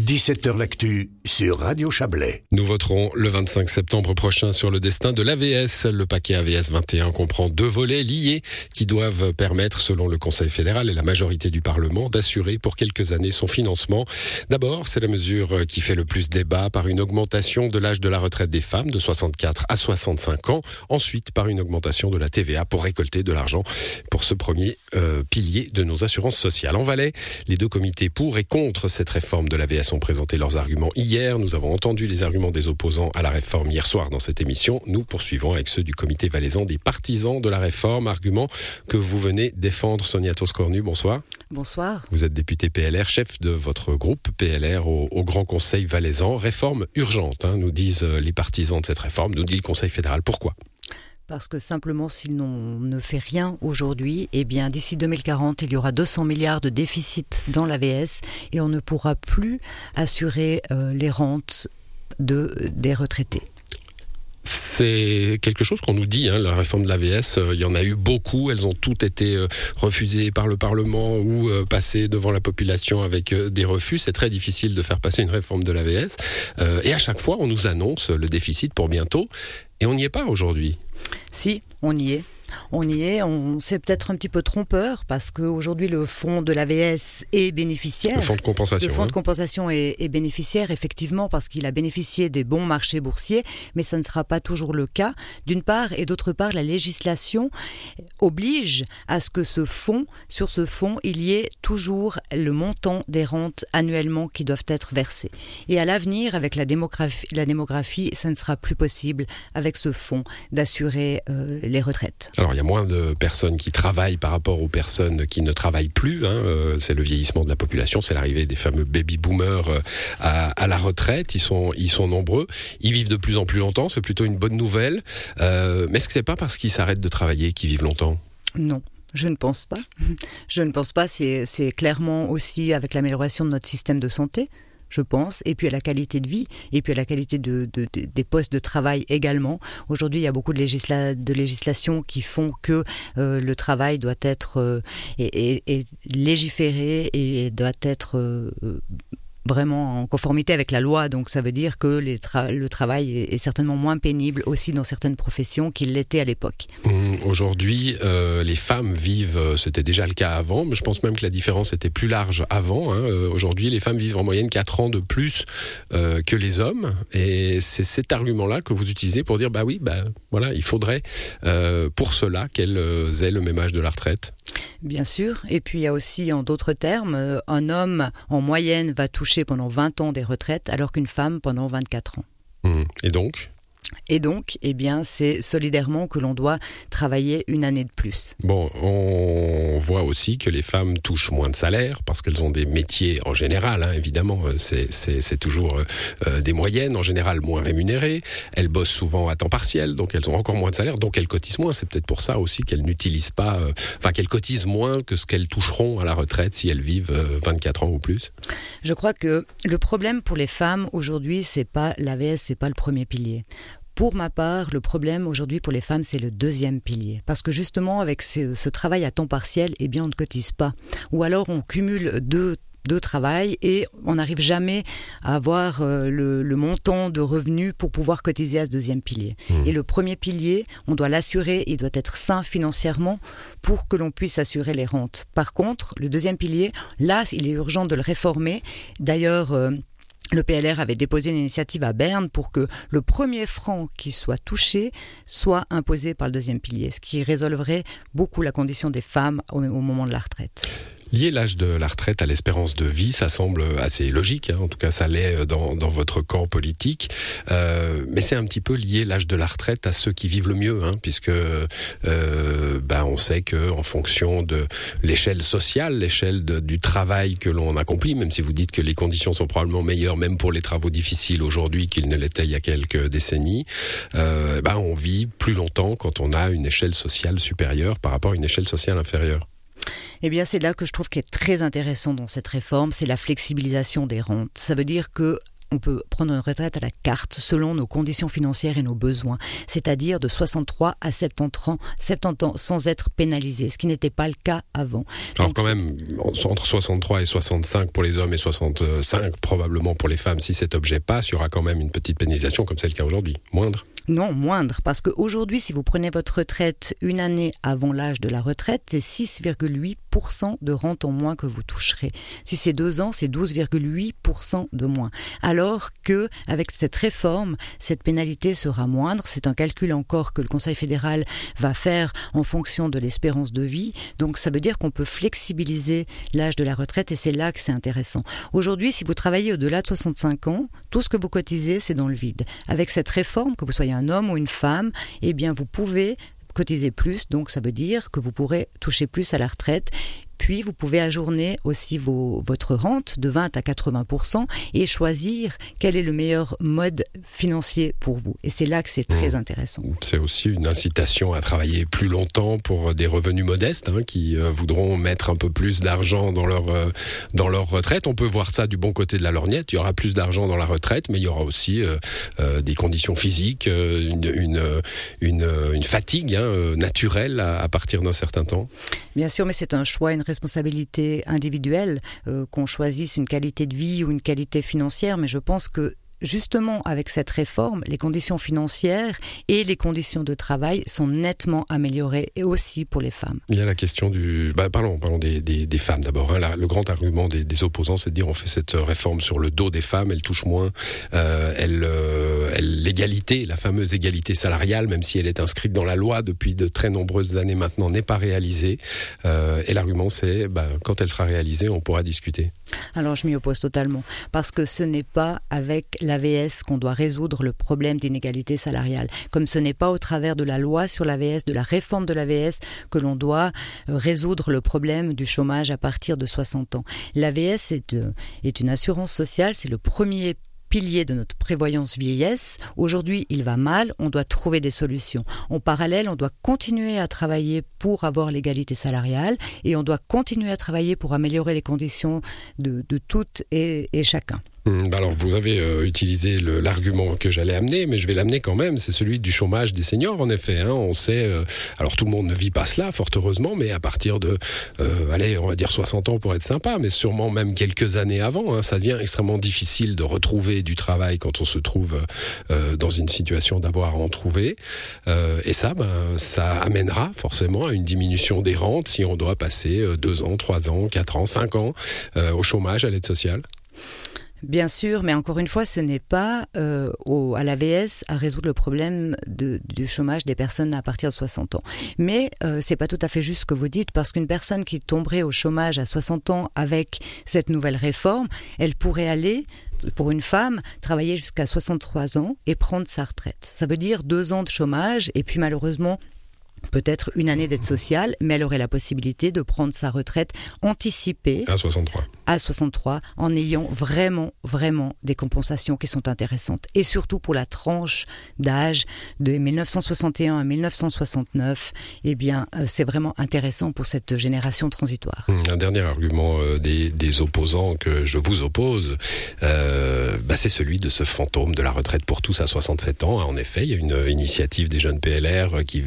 17h L'actu sur Radio Chablais. Nous voterons le 25 septembre prochain sur le destin de l'AVS. Le paquet AVS 21 comprend deux volets liés qui doivent permettre, selon le Conseil fédéral et la majorité du Parlement, d'assurer pour quelques années son financement. D'abord, c'est la mesure qui fait le plus débat par une augmentation de l'âge de la retraite des femmes de 64 à 65 ans. Ensuite, par une augmentation de la TVA pour récolter de l'argent pour ce premier euh, pilier de nos assurances sociales. En Valais, les deux comités pour et contre cette réforme de l'AVS ont présenté leurs arguments hier. Nous avons entendu les arguments des opposants à la réforme hier soir dans cette émission. Nous poursuivons avec ceux du comité valaisan des partisans de la réforme, argument que vous venez défendre. Sonia Toscornu, bonsoir. Bonsoir. Vous êtes député PLR, chef de votre groupe PLR au, Grand Conseil valaisan. Réforme urgente, hein, nous disent les partisans de cette réforme, nous dit le Conseil fédéral. Pourquoi? Parce que simplement, si ne fait rien aujourd'hui, eh bien, d'ici 2040, il y aura 200 milliards de déficit dans l'AVS et on ne pourra plus assurer euh, les rentes de, des retraités. C'est quelque chose qu'on nous dit, hein, la réforme de l'AVS, euh, il y en a eu beaucoup, elles ont toutes été euh, refusées par le Parlement ou passées devant la population avec des refus. C'est très difficile de faire passer une réforme de l'AVS. et à chaque fois, on nous annonce le déficit pour bientôt, et on n'y est pas aujourd'hui. Si, on y est. On y est, on c'est peut-être un petit peu trompeur parce qu'aujourd'hui le fonds de l'AVS est bénéficiaire. Le fonds de compensation. Le fonds de hein. est, bénéficiaire effectivement parce qu'il a bénéficié des bons marchés boursiers, mais ça ne sera pas toujours le cas d'une part et d'autre part la législation oblige à ce que ce fonds, sur ce fonds, il y ait toujours le montant des rentes annuellement qui doivent être versées. Et à l'avenir, avec la démographie, la démographie, ça ne sera plus possible avec ce fonds d'assurer euh, les retraites. Alors il y a moins de personnes qui travaillent par rapport aux personnes qui ne travaillent plus. Hein. Euh, c'est le vieillissement de la population, c'est l'arrivée des fameux baby boomers euh, à, la retraite. Ils sont, ils sont nombreux. Ils vivent de plus en plus longtemps. C'est plutôt une bonne nouvelle. Euh, mais est-ce que c'est pas parce qu'ils s'arrêtent de travailler qu'ils vivent longtemps? Non. Je ne pense pas. Je ne pense pas. C'est clairement aussi avec l'amélioration de notre système de santé je pense, et puis à la qualité de vie, et puis à la qualité de, des postes de travail également. Aujourd'hui, il y a beaucoup de, de législations qui font que euh, le travail doit être euh, légiféré et doit être euh, vraiment en conformité avec la loi. Donc ça veut dire que le travail est, certainement moins pénible aussi dans certaines professions qu'il l'était à l'époque. Mmh, aujourd'hui, euh, les femmes vivent, euh, c'était déjà le cas avant, mais je pense même que la différence était plus large avant. Hein. Euh, aujourd'hui, les femmes vivent en moyenne 4 ans de plus que les hommes. Et c'est cet argument-là que vous utilisez pour dire, bah oui, bah, voilà, il faudrait pour cela qu'elles aient le même âge de la retraite. Bien sûr. Et puis il y a aussi, en d'autres termes, euh, un homme en moyenne va toucher pendant 20 ans des retraites alors qu'une femme pendant 24 ans. Mmh. Et donc? Et donc, eh bien, c'est solidairement que l'on doit travailler une année de plus. Bon, on voit aussi que les femmes touchent moins de salaire parce qu'elles ont des métiers en général, hein, évidemment, euh, c'est toujours euh, euh, des moyennes, en général moins rémunérées. Elles bossent souvent à temps partiel, donc elles ont encore moins de salaire, donc elles cotisent moins. C'est peut-être pour ça aussi qu'elles n'utilisent pas, enfin qu'elles cotisent moins que ce qu'elles toucheront à la retraite si elles vivent 24 ans ou plus. Je crois que le problème pour les femmes aujourd'hui, c'est pas l'AVS, c'est pas le premier pilier. Pour ma part, le problème aujourd'hui pour les femmes, c'est le deuxième pilier. Parce que justement, avec ce, travail à temps partiel, eh bien, on ne cotise pas. Ou alors, on cumule deux de travail et on n'arrive jamais à avoir euh, le, montant de revenus pour pouvoir cotiser à ce deuxième pilier. Mmh. Et le premier pilier, on doit l'assurer, il doit être sain financièrement pour que l'on puisse assurer les rentes. Par contre, le deuxième pilier, là, il est urgent de le réformer. D'ailleurs, euh, le PLR avait déposé une initiative à Berne pour que le premier franc qui soit touché soit imposé par le deuxième pilier, ce qui résolverait beaucoup la condition des femmes au, moment de la retraite. Lier l'âge de la retraite à l'espérance de vie, ça semble assez logique, hein. en tout cas ça l'est dans, votre camp politique, euh, mais c'est un petit peu lié l'âge de la retraite à ceux qui vivent le mieux, hein, puisque euh, ben, on sait qu'en fonction de l'échelle sociale, l'échelle du travail que l'on accomplit, même si vous dites que les conditions sont probablement meilleures même pour les travaux difficiles aujourd'hui qu'ils ne l'étaient il y a quelques décennies, euh, ben on vit plus longtemps quand on a une échelle sociale supérieure par rapport à une échelle sociale inférieure. Eh bien, c'est là que je trouve qu'il est très intéressant dans cette réforme, c'est la flexibilisation des rentes. Ça veut dire que on peut prendre une retraite à la carte selon nos conditions financières et nos besoins, c'est-à-dire de 63 à 70 ans, 70 ans sans être pénalisé, ce qui n'était pas le cas avant. Alors quand même, entre 63 et 65 pour les hommes et 65 probablement pour les femmes, si cet objet passe, il y aura quand même une petite pénalisation comme c'est le cas aujourd'hui, moindre non, moindre, parce qu'aujourd'hui, si vous prenez votre retraite une année avant l'âge de la retraite, c'est 6,8% de rente en moins que vous toucherez. Si c'est deux ans, c'est 12,8% de moins. Alors que, avec cette réforme, cette pénalité sera moindre. C'est un calcul encore que le Conseil fédéral va faire en fonction de l'espérance de vie. Donc, ça veut dire qu'on peut flexibiliser l'âge de la retraite et c'est là que c'est intéressant. Aujourd'hui, si vous travaillez au-delà de 65 ans, tout ce que vous cotisez, c'est dans le vide. Avec cette réforme, que vous soyez un homme ou une femme, eh bien, vous pouvez cotiser plus, donc ça veut dire que vous pourrez toucher plus à la retraite puis, vous pouvez ajourner aussi vos, votre rente de 20 à 80 et choisir quel est le meilleur mode financier pour vous. Et c'est là que c'est très mmh. intéressant. C'est aussi une incitation à travailler plus longtemps pour des revenus modestes hein, qui euh, voudront mettre un peu plus d'argent dans leur, euh, dans leur retraite. On peut voir ça du bon côté de la lorgnette. Il y aura plus d'argent dans la retraite, mais il y aura aussi euh, des conditions physiques, une, une, une, une fatigue hein, naturelle à, à partir d'un certain temps. Bien sûr, mais c'est un choix, une responsabilité individuelle, euh, qu'on choisisse une qualité de vie ou une qualité financière, mais je pense que justement, avec cette réforme, les conditions financières et les conditions de travail sont nettement améliorées, et aussi pour les femmes. Il y a la question du... Bah, parlons, parlons des, des, femmes d'abord. Hein. Le grand argument des, des opposants, c'est de dire on fait cette réforme sur le dos des femmes, elles touchent moins, euh, euh, l'égalité, la fameuse égalité salariale, même si elle est inscrite dans la loi depuis de très nombreuses années maintenant, n'est pas réalisée. Euh, et l'argument, c'est bah, quand elle sera réalisée, on pourra discuter. Alors je m'y oppose totalement, parce que ce n'est pas avec l'AVS qu'on doit résoudre le problème d'inégalité salariale, comme ce n'est pas au travers de la loi sur l'AVS, de la réforme de l'AVS, que l'on doit euh, résoudre le problème du chômage à partir de 60 ans. L'AVS est, euh, est une assurance sociale, c'est le premier pilier de notre prévoyance vieillesse. Aujourd'hui, il va mal, on doit trouver des solutions. En parallèle, on doit continuer à travailler pour avoir l'égalité salariale et on doit continuer à travailler pour améliorer les conditions de, toutes et chacun. Hmm, bah alors, vous avez euh, utilisé l'argument que j'allais amener, mais je vais l'amener quand même. C'est celui du chômage des seniors, en effet. Hein. on sait, euh, alors tout le monde ne vit pas cela, fort heureusement, mais à partir de, euh, allez, on va dire 60 ans pour être sympa, mais sûrement même quelques années avant, hein, ça devient extrêmement difficile de retrouver du travail quand on se trouve dans une situation d'avoir à en trouver. et ça, ben, ça amènera forcément à une diminution des rentes si on doit passer 2 ans, 3 ans, 4 ans, 5 ans au chômage, à l'aide sociale. Bien sûr, mais encore une fois, ce n'est pas euh, au, à l'AVS à résoudre le problème de, du chômage des personnes à partir de 60 ans. Mais euh, c'est pas tout à fait juste ce que vous dites, parce qu'une personne qui tomberait au chômage à 60 ans avec cette nouvelle réforme, elle pourrait aller pour une femme, travailler jusqu'à 63 ans et prendre sa retraite. Ça veut dire deux ans de chômage et puis malheureusement peut-être une année d'aide sociale, mais elle aurait la possibilité de prendre sa retraite anticipée. À 63. À 63, en ayant vraiment, vraiment des compensations qui sont intéressantes. Et surtout pour la tranche d'âge de 1961 à 1969, eh bien, euh, c'est vraiment intéressant pour cette génération transitoire. Hum, un dernier argument euh, des, opposants que je vous oppose, euh, bah, c'est celui de ce fantôme de la retraite pour tous à 67 ans. En effet, il y a une initiative des jeunes PLR qui,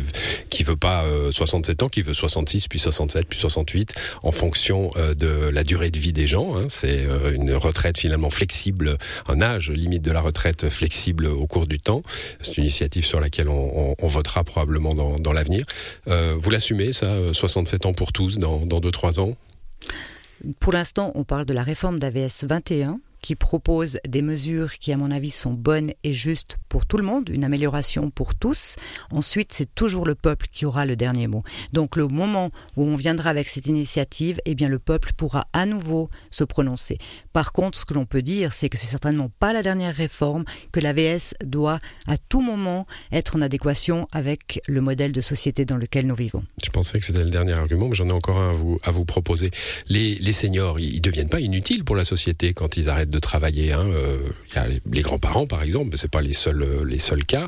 qui veut pas 67 euh, ans, qui veut 66, puis 67, puis 68, en fonction euh, de la durée de vie des gens. Hein. C'est euh, une retraite finalement flexible, un âge limite de la retraite flexible au cours du temps. C'est une initiative sur laquelle on, votera probablement dans, l'avenir. vous l'assumez, ça, 67 ans pour tous dans, dans 2-3 ans? Pour l'instant, on parle de la réforme d'AVS 21 qui propose des mesures qui, à mon avis, sont bonnes et justes pour tout le monde, une amélioration pour tous. Ensuite, c'est toujours le peuple qui aura le dernier mot. Donc, le moment où on viendra avec cette initiative, eh bien, le peuple pourra à nouveau se prononcer. Par contre, ce que l'on peut dire, c'est que c'est certainement pas la dernière réforme, que l'AVS doit à tout moment être en adéquation avec le modèle de société dans lequel nous vivons. Je pensais que c'était le dernier argument, mais j'en ai encore un à vous, à vous proposer. Les, les seniors, ils, ne deviennent pas inutiles pour la société quand ils arrêtent de travailler. Hein. Il y a les, grands-parents, par exemple, mais c'est pas les seuls les seuls cas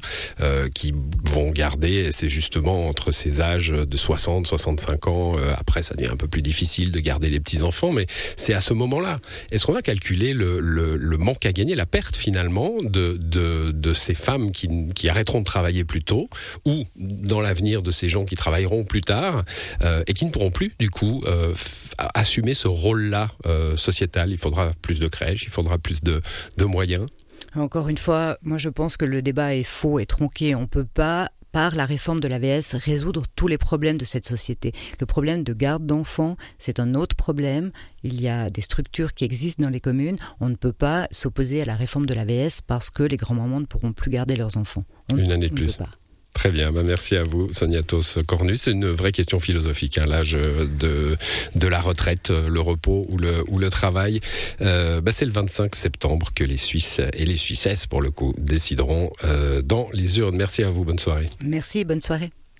qui vont garder. C'est justement entre ces âges de 60, 65 ans. après, ça devient un peu plus difficile de garder les petits enfants, mais c'est à ce moment-là. Est-ce qu'on a calculé le, le, manque à gagner, la perte finalement de, de, de ces femmes qui, qui, arrêteront de travailler plus tôt, ou dans l'avenir de ces gens qui travailleront plus tard euh, et qui ne pourront plus du coup euh, assumer ce rôle-là euh, sociétal? Il faudra plus de crèches, faudra plus de, de moyens. Encore une fois, moi je pense que le débat est faux et tronqué. On ne peut pas par la réforme de l'AVS, résoudre tous les problèmes de cette société. Le problème de garde d'enfants, c'est un autre problème. Il y a des structures qui existent dans les communes. On ne peut pas s'opposer à la réforme de l'AVS parce que les grands-mamans ne pourront plus garder leurs enfants. Une année de plus. Très bien, bah, merci à vous, Soniatos Cornus. C'est une vraie question philosophique, hein, l'âge de, de la retraite, le repos ou le, ou le travail. Euh, bah, c'est le 25 septembre que les Suisses et les Suissesses, pour le coup, décideront euh, dans les urnes. Merci à vous, bonne soirée. Merci, bonne soirée.